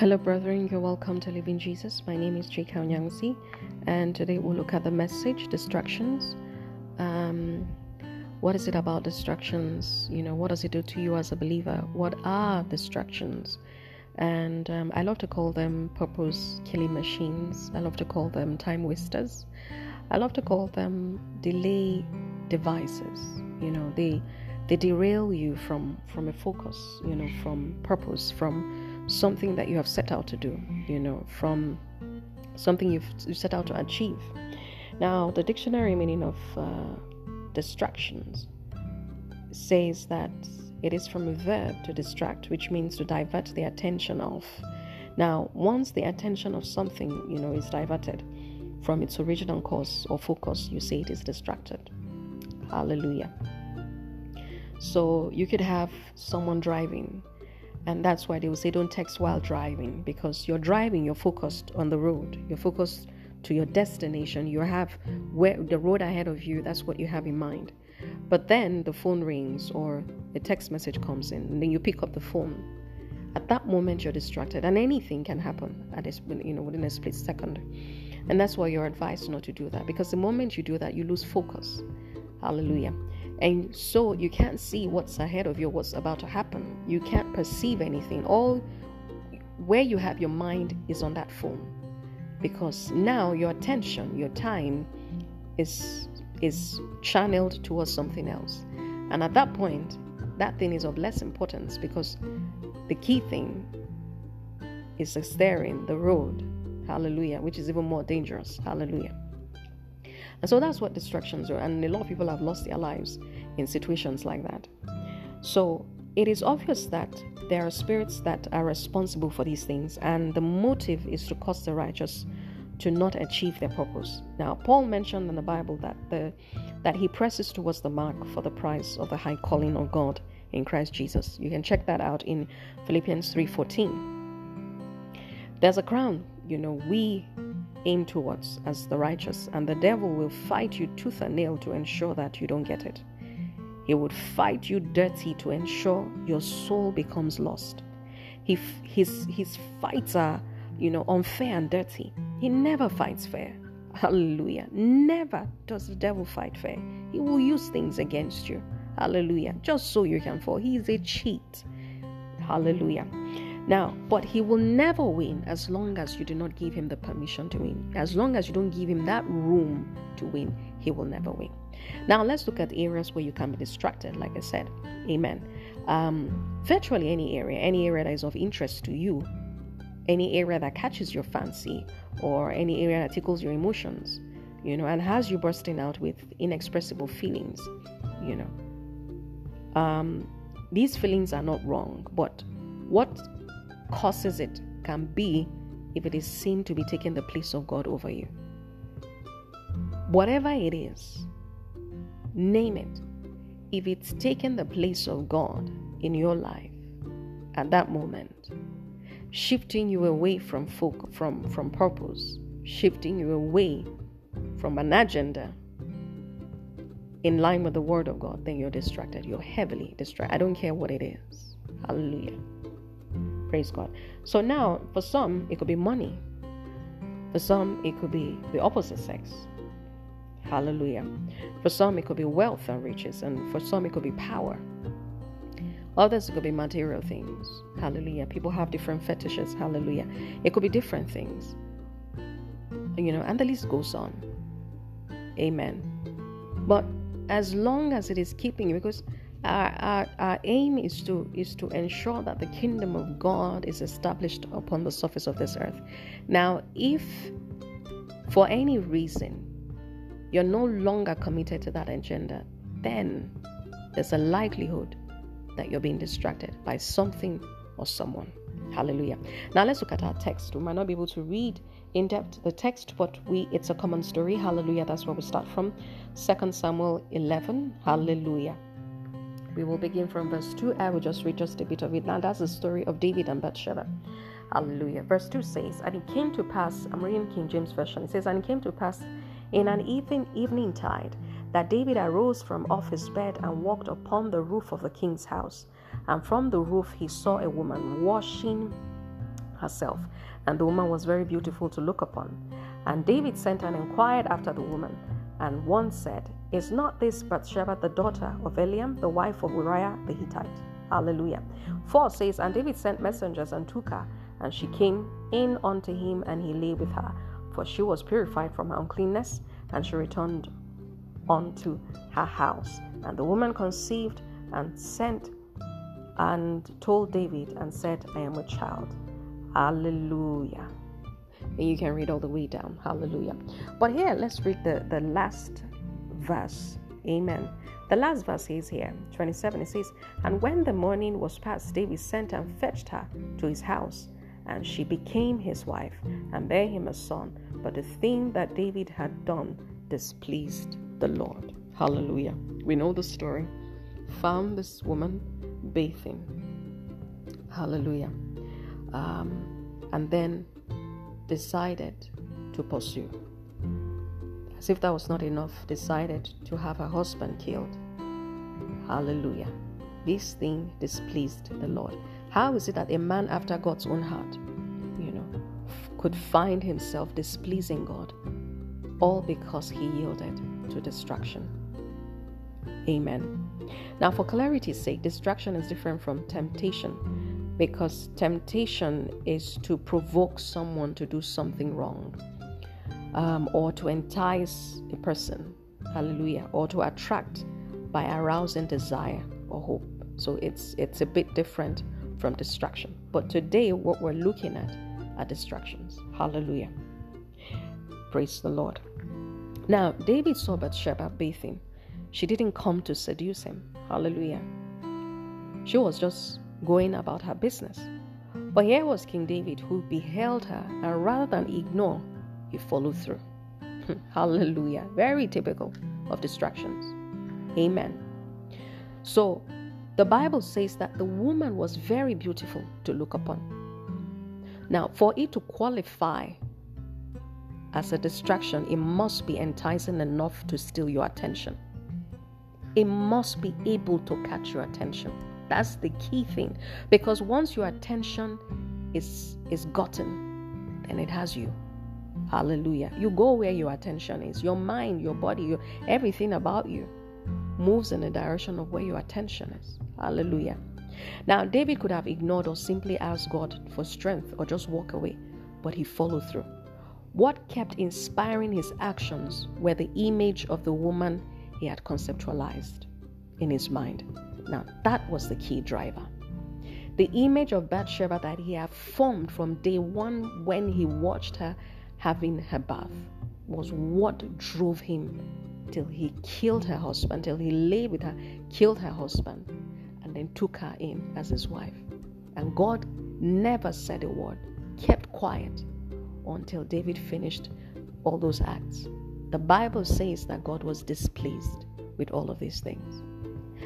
Hello, brethren. You're welcome to Live in Jesus. My name is Chika Nyangsi, and today we'll look at the message distractions. Um, what is it about distractions? You know, what does it do to you as a believer? What are distractions? And um, I love to call them purpose killing machines. I love to call them time wasters. I love to call them delay devices. You know, they they derail you from from a focus. You know, from purpose, from something that you have set out to do, you know, from something you've set out to achieve. Now, the dictionary meaning of uh, distractions says that it is from a verb to distract, which means to divert the attention of. Now, once the attention of something, you know, is diverted from its original course or focus, you say it is distracted. Hallelujah. So you could have someone driving and that's why they will say don't text while driving because you're driving, you're focused on the road, you're focused to your destination, you have where the road ahead of you, that's what you have in mind. But then the phone rings or a text message comes in, and then you pick up the phone. At that moment, you're distracted, and anything can happen at this, you know, within a split second. And that's why you're advised not to do that because the moment you do that, you lose focus. Hallelujah. And so you can't see what's ahead of you, what's about to happen. You can't perceive anything. All where you have your mind is on that phone. Because now your attention, your time is is channeled towards something else. And at that point, that thing is of less importance because the key thing is the steering, the road. Hallelujah, which is even more dangerous. Hallelujah. And so that's what distractions are. And a lot of people have lost their lives in situations like that. So it is obvious that there are spirits that are responsible for these things, and the motive is to cause the righteous to not achieve their purpose. Now, Paul mentioned in the Bible that the that he presses towards the mark for the prize of the high calling of God in Christ Jesus. You can check that out in Philippians 3:14. There's a crown, you know, we aim towards as the righteous, and the devil will fight you tooth and nail to ensure that you don't get it. He would fight you dirty to ensure your soul becomes lost. He, his, his fights are, you know, unfair and dirty. He never fights fair. Hallelujah. Never does the devil fight fair. He will use things against you. Hallelujah. Just so you can fall. He is a cheat. Hallelujah. Now, but he will never win as long as you do not give him the permission to win. As long as you don't give him that room to win, he will never win. Now, let's look at areas where you can be distracted, like I said. Amen. Um, virtually any area, any area that is of interest to you, any area that catches your fancy, or any area that tickles your emotions, you know, and has you bursting out with inexpressible feelings, you know. Um, these feelings are not wrong, but what causes it can be if it is seen to be taking the place of God over you. Whatever it is, name it. If it's taken the place of God in your life at that moment, shifting you away from folk, from, from purpose, shifting you away from an agenda in line with the word of God, then you're distracted. You're heavily distracted. I don't care what it is. Hallelujah. Praise God. So now, for some, it could be money. For some, it could be the opposite sex. Hallelujah. For some, it could be wealth and riches, and for some, it could be power. Others, it could be material things. Hallelujah. People have different fetishes. Hallelujah. It could be different things. You know, and the list goes on. Amen. But as long as it is keeping because our, our, our aim is to is to ensure that the kingdom of God is established upon the surface of this earth. Now, if for any reason you're no longer committed to that agenda, then there's a likelihood that you're being distracted by something or someone. Hallelujah. Now let's look at our text. We might not be able to read in depth the text, but we it's a common story. Hallelujah. That's where we start from. Second Samuel 11. Hallelujah. We will begin from verse 2. I will just read just a bit of it. Now, that's the story of David and Bathsheba. Hallelujah. Verse 2 says, And it came to pass, I'm reading King James Version, it says, And it came to pass in an even evening tide that David arose from off his bed and walked upon the roof of the king's house. And from the roof he saw a woman washing herself, and the woman was very beautiful to look upon. And David sent and inquired after the woman. And one said, Is not this Bathsheba the daughter of Eliam, the wife of Uriah the Hittite? Hallelujah. 4 says, And David sent messengers and took her, and she came in unto him, and he lay with her. For she was purified from her uncleanness, and she returned unto her house. And the woman conceived and sent and told David and said, I am a child. Hallelujah. And you can read all the way down. Hallelujah. But here, let's read the, the last verse. Amen. The last verse is here, 27. It says, And when the morning was past, David sent and fetched her to his house, and she became his wife, and bare him a son. But the thing that David had done displeased the Lord. Hallelujah. We know the story. Found this woman bathing. Hallelujah. Um, and then decided to pursue. As if that was not enough, decided to have her husband killed. Hallelujah. This thing displeased the Lord. How is it that a man after God's own heart, you know, could find himself displeasing God? All because he yielded to distraction. Amen. Now, for clarity's sake, distraction is different from temptation because temptation is to provoke someone to do something wrong um, or to entice a person, hallelujah, or to attract by arousing desire or hope. So it's it's a bit different from distraction. But today, what we're looking at are distractions. Hallelujah. Praise the Lord. Now, David saw Bathsheba bathing. She didn't come to seduce him. Hallelujah. She was just going about her business. But here was King David who beheld her, and rather than ignore, he followed through. Hallelujah. Very typical of distractions. Amen. So, the Bible says that the woman was very beautiful to look upon. Now, for it to qualify as a distraction, it must be enticing enough to steal your attention. It must be able to catch your attention. That's the key thing. Because once your attention is is gotten, then it has you. Hallelujah. You go where your attention is. Your mind, your body, your everything about you moves in the direction of where your attention is. Hallelujah. Now, David could have ignored or simply asked God for strength or just walk away, but he followed through. What kept inspiring his actions were the image of the woman he had conceptualized in his mind. Now, that was the key driver. The image of Bathsheba that he had formed from day one when he watched her having her bath was what drove him till he killed her husband, till he lay with her, killed her husband, and then took her in as his wife. And God never said a word, kept quiet until David finished all those acts. The Bible says that God was displeased with all of these things.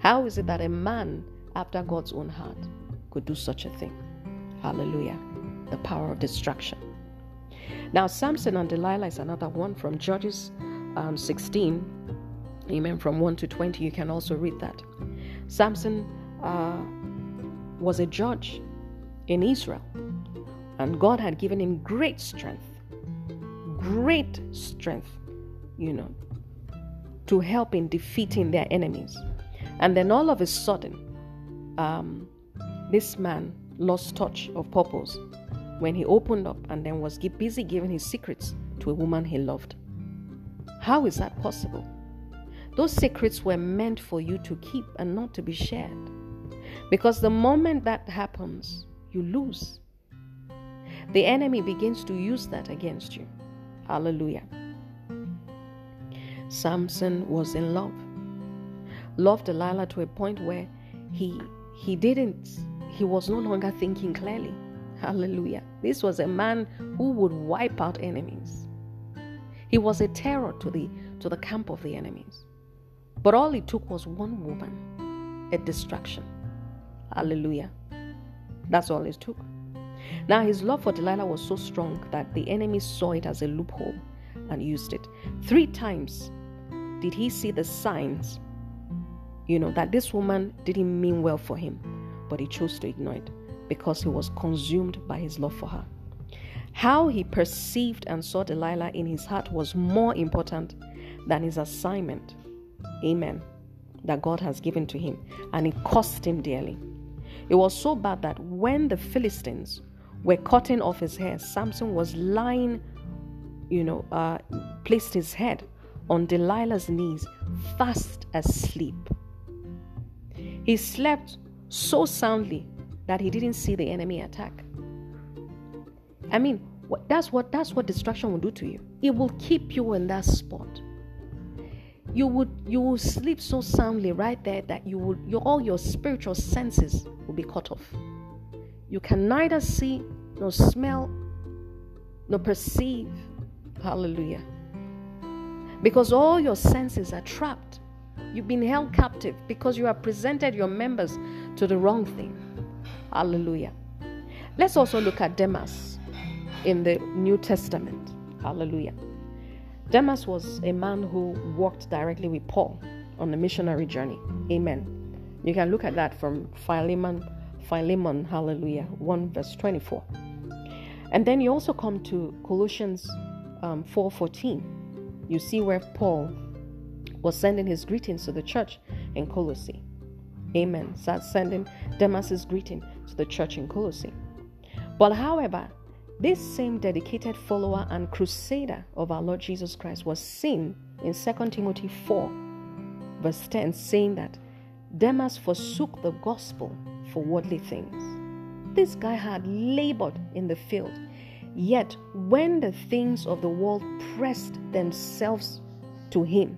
How is it that a man after God's own heart could do such a thing? Hallelujah. The power of destruction. Now, Samson and Delilah is another one from Judges um, 16. Amen. From 1 to 20, you can also read that. Samson uh, was a judge in Israel. And God had given him great strength, great strength, you know, to help in defeating their enemies. And then all of a sudden, um, this man lost touch of purpose when he opened up and then was busy giving his secrets to a woman he loved. How is that possible? Those secrets were meant for you to keep and not to be shared. Because the moment that happens, you lose. The enemy begins to use that against you. Hallelujah. Samson was in love. Loved Delilah to a point where he he didn't he was no longer thinking clearly. Hallelujah. This was a man who would wipe out enemies. He was a terror to the to the camp of the enemies. But all it took was one woman, a distraction. Hallelujah. That's all it took. Now, his love for Delilah was so strong that the enemy saw it as a loophole and used it. Three times did he see the signs, you know, that this woman didn't mean well for him, but he chose to ignore it. because he was consumed by his love for her. How he perceived and saw Delilah in his heart was more important than his assignment. Amen. That God has given to him, and it cost him dearly. It was so bad that when the Philistines were cutting off his hair, Samson was lying, you know, uh, placed his head on Delilah's knees, fast asleep. He slept so soundly that he didn't see the enemy attack. I mean, that's what that's what distraction will do to you. It will keep you in that spot. You would you will sleep so soundly right there that you will your all your spiritual senses will be cut off. You can neither see nor smell nor perceive. Hallelujah. Because all your senses are trapped. You've been held captive because you have presented your members to the wrong thing. Hallelujah. Let's also look at Demas in the New Testament. Hallelujah. Demas was a man who walked directly with Paul on the missionary journey. Amen. You can look at that from Philemon, Philemon, hallelujah, 1 verse 24. And then you also come to Colossians um, 4:14. You see where Paul was sending his greetings to the church in Colossae. Amen. So sending Demas's greeting to the church in Colossae. But however, this same dedicated follower and crusader of our Lord Jesus Christ was seen in 2 Timothy 4, verse 10, saying that Demas forsook the gospel for worldly things. This guy had labored in the field, yet when the things of the world pressed themselves to him,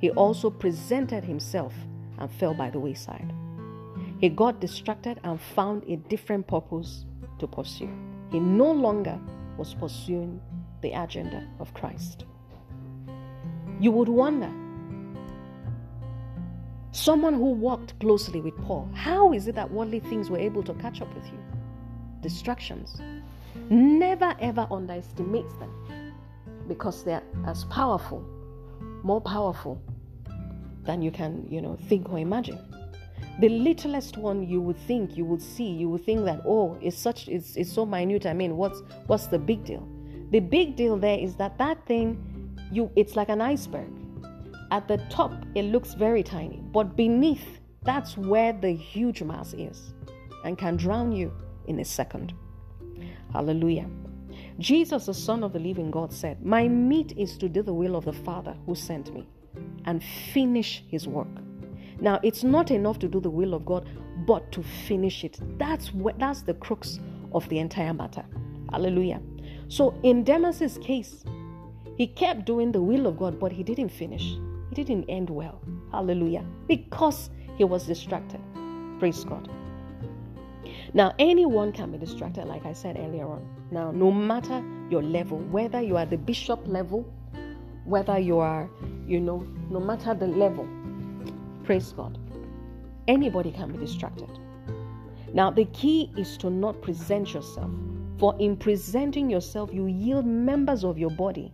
he also presented himself and fell by the wayside. He got distracted and found a different purpose to pursue. He no longer was pursuing the agenda of Christ. You would wonder someone who walked closely with Paul, how is it that worldly things were able to catch up with you? Distractions. Never ever underestimate them because they're as powerful, more powerful than you can, you know, think or imagine. The littlest one you would think, you would see, you would think that, oh, it's such, it's, it's so minute. I mean, what's, what's the big deal? The big deal there is that that thing, you, it's like an iceberg. At the top, it looks very tiny, but beneath, that's where the huge mass is and can drown you in a second. Hallelujah. Jesus, the Son of the living God, said, My meat is to do the will of the Father who sent me and finish his work. Now, it's not enough to do the will of God, but to finish it. That's what that's the crux of the entire matter. Hallelujah. So in Demas's case, he kept doing the will of God, but he didn't finish. He didn't end well. Hallelujah. Because he was distracted. Praise God. Now, anyone can be distracted, like I said earlier on. Now, no matter your level, whether you are the bishop level, whether you are, you know, no matter the level, Praise God. Anybody can be distracted. Now, the key is to not present yourself, for in presenting yourself, you yield members of your body,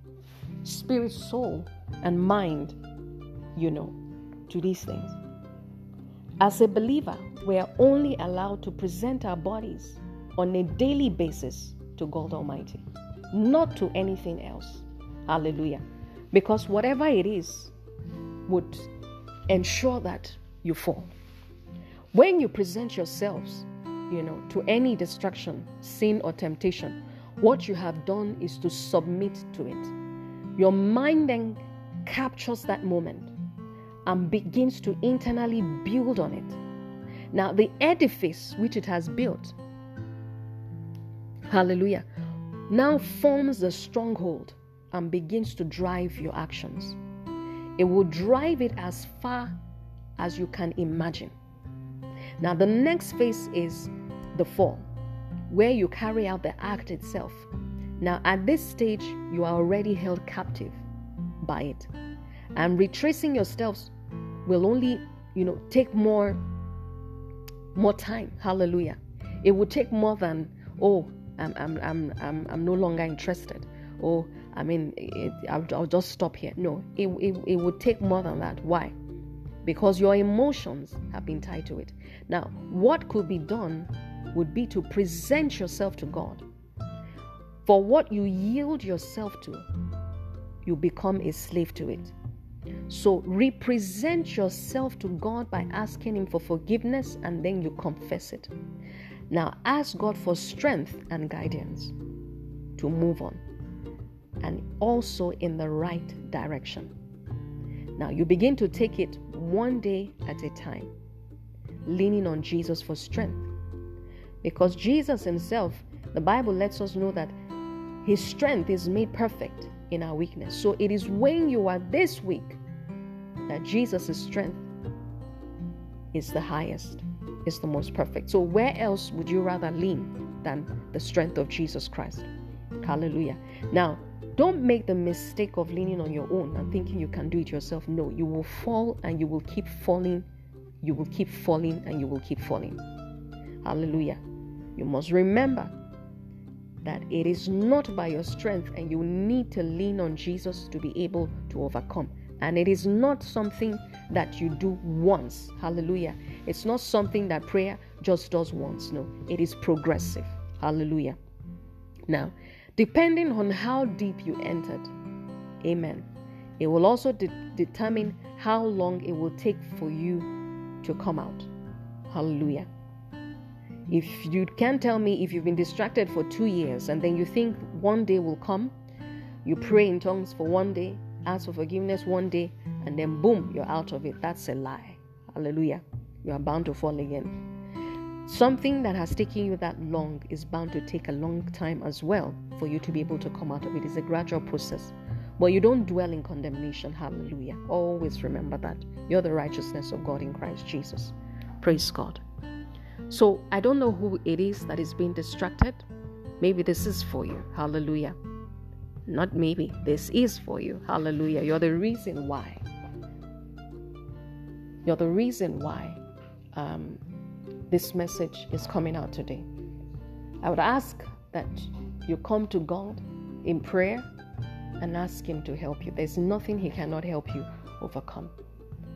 spirit, soul, and mind, you know, to these things. As a believer, we are only allowed to present our bodies on a daily basis to God Almighty, not to anything else. Hallelujah. Because whatever it is would ensure that you fall. When you present yourselves, you know, to any distraction, sin, or temptation, what you have done is to submit to it. Your mind then captures that moment and begins to internally build on it. Now, the edifice which it has built, hallelujah, now forms the stronghold and begins to drive your actions. It will drive it as far as you can imagine. Now, the next phase is the fall, where you carry out the act itself. Now, at this stage, you are already held captive by it. And retracing your steps will only, you know, take more more time. Hallelujah. It will take more than, oh, I'm, I'm, I'm, I'm, I'm no longer interested. Or I mean, it, I'll, I'll, just stop here. No, it, it, it would take more than that. Why? because your emotions have been tied to it. Now, what could be done would be to present yourself to God. For what you yield yourself to, you become a slave to it. So represent yourself to God by asking Him for forgiveness and then you confess it. Now ask God for strength and guidance to move on and also in the right direction. Now you begin to take it one day at a time, leaning on Jesus for strength. Because Jesus Himself, the Bible lets us know that His strength is made perfect in our weakness. So it is when you are this weak that Jesus' strength is the highest, is the most perfect. So where else would you rather lean than the strength of Jesus Christ? Hallelujah. Now, don't make the mistake of leaning on your own and thinking you can do it yourself. No, you will fall and you will keep falling. You will keep falling and you will keep falling. Hallelujah. You must remember that it is not by your strength and you need to lean on Jesus to be able to overcome. And it is not something that you do once. Hallelujah. It's not something that prayer just does once. No, it is progressive. Hallelujah. Now, depending on how deep you entered, amen, it will also de- determine how long it will take for you to come out. Hallelujah. If you can tell me if you've been distracted for two years and then you think one day will come, you pray in tongues for one day, ask for forgiveness one day, and then boom, you're out of it. That's a lie. Hallelujah. You are bound to fall again. Something that has taken you that long is bound to take a long time as well for you to be able to come out of it. It's a gradual process. But you don't dwell in condemnation. Hallelujah. Always remember that. You're the righteousness of God in Christ Jesus. Praise God. So I don't know who it is that is being distracted. Maybe this is for you. Hallelujah. Not maybe. This is for you. Hallelujah. You're the reason why. You're the reason why um, this message is coming out today. I would ask that you come to God in prayer and ask Him to help you. There's nothing He cannot help you overcome.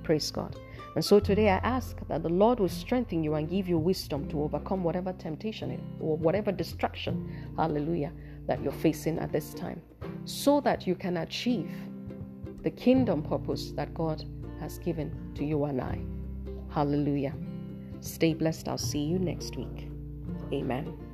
Praise God. And so today I ask that the Lord will strengthen you and give you wisdom to overcome whatever temptation or whatever distraction, hallelujah, that you're facing at this time so that you can achieve the kingdom purpose that God has given to you and I. Hallelujah. Stay blessed. I'll see you next week. Amen.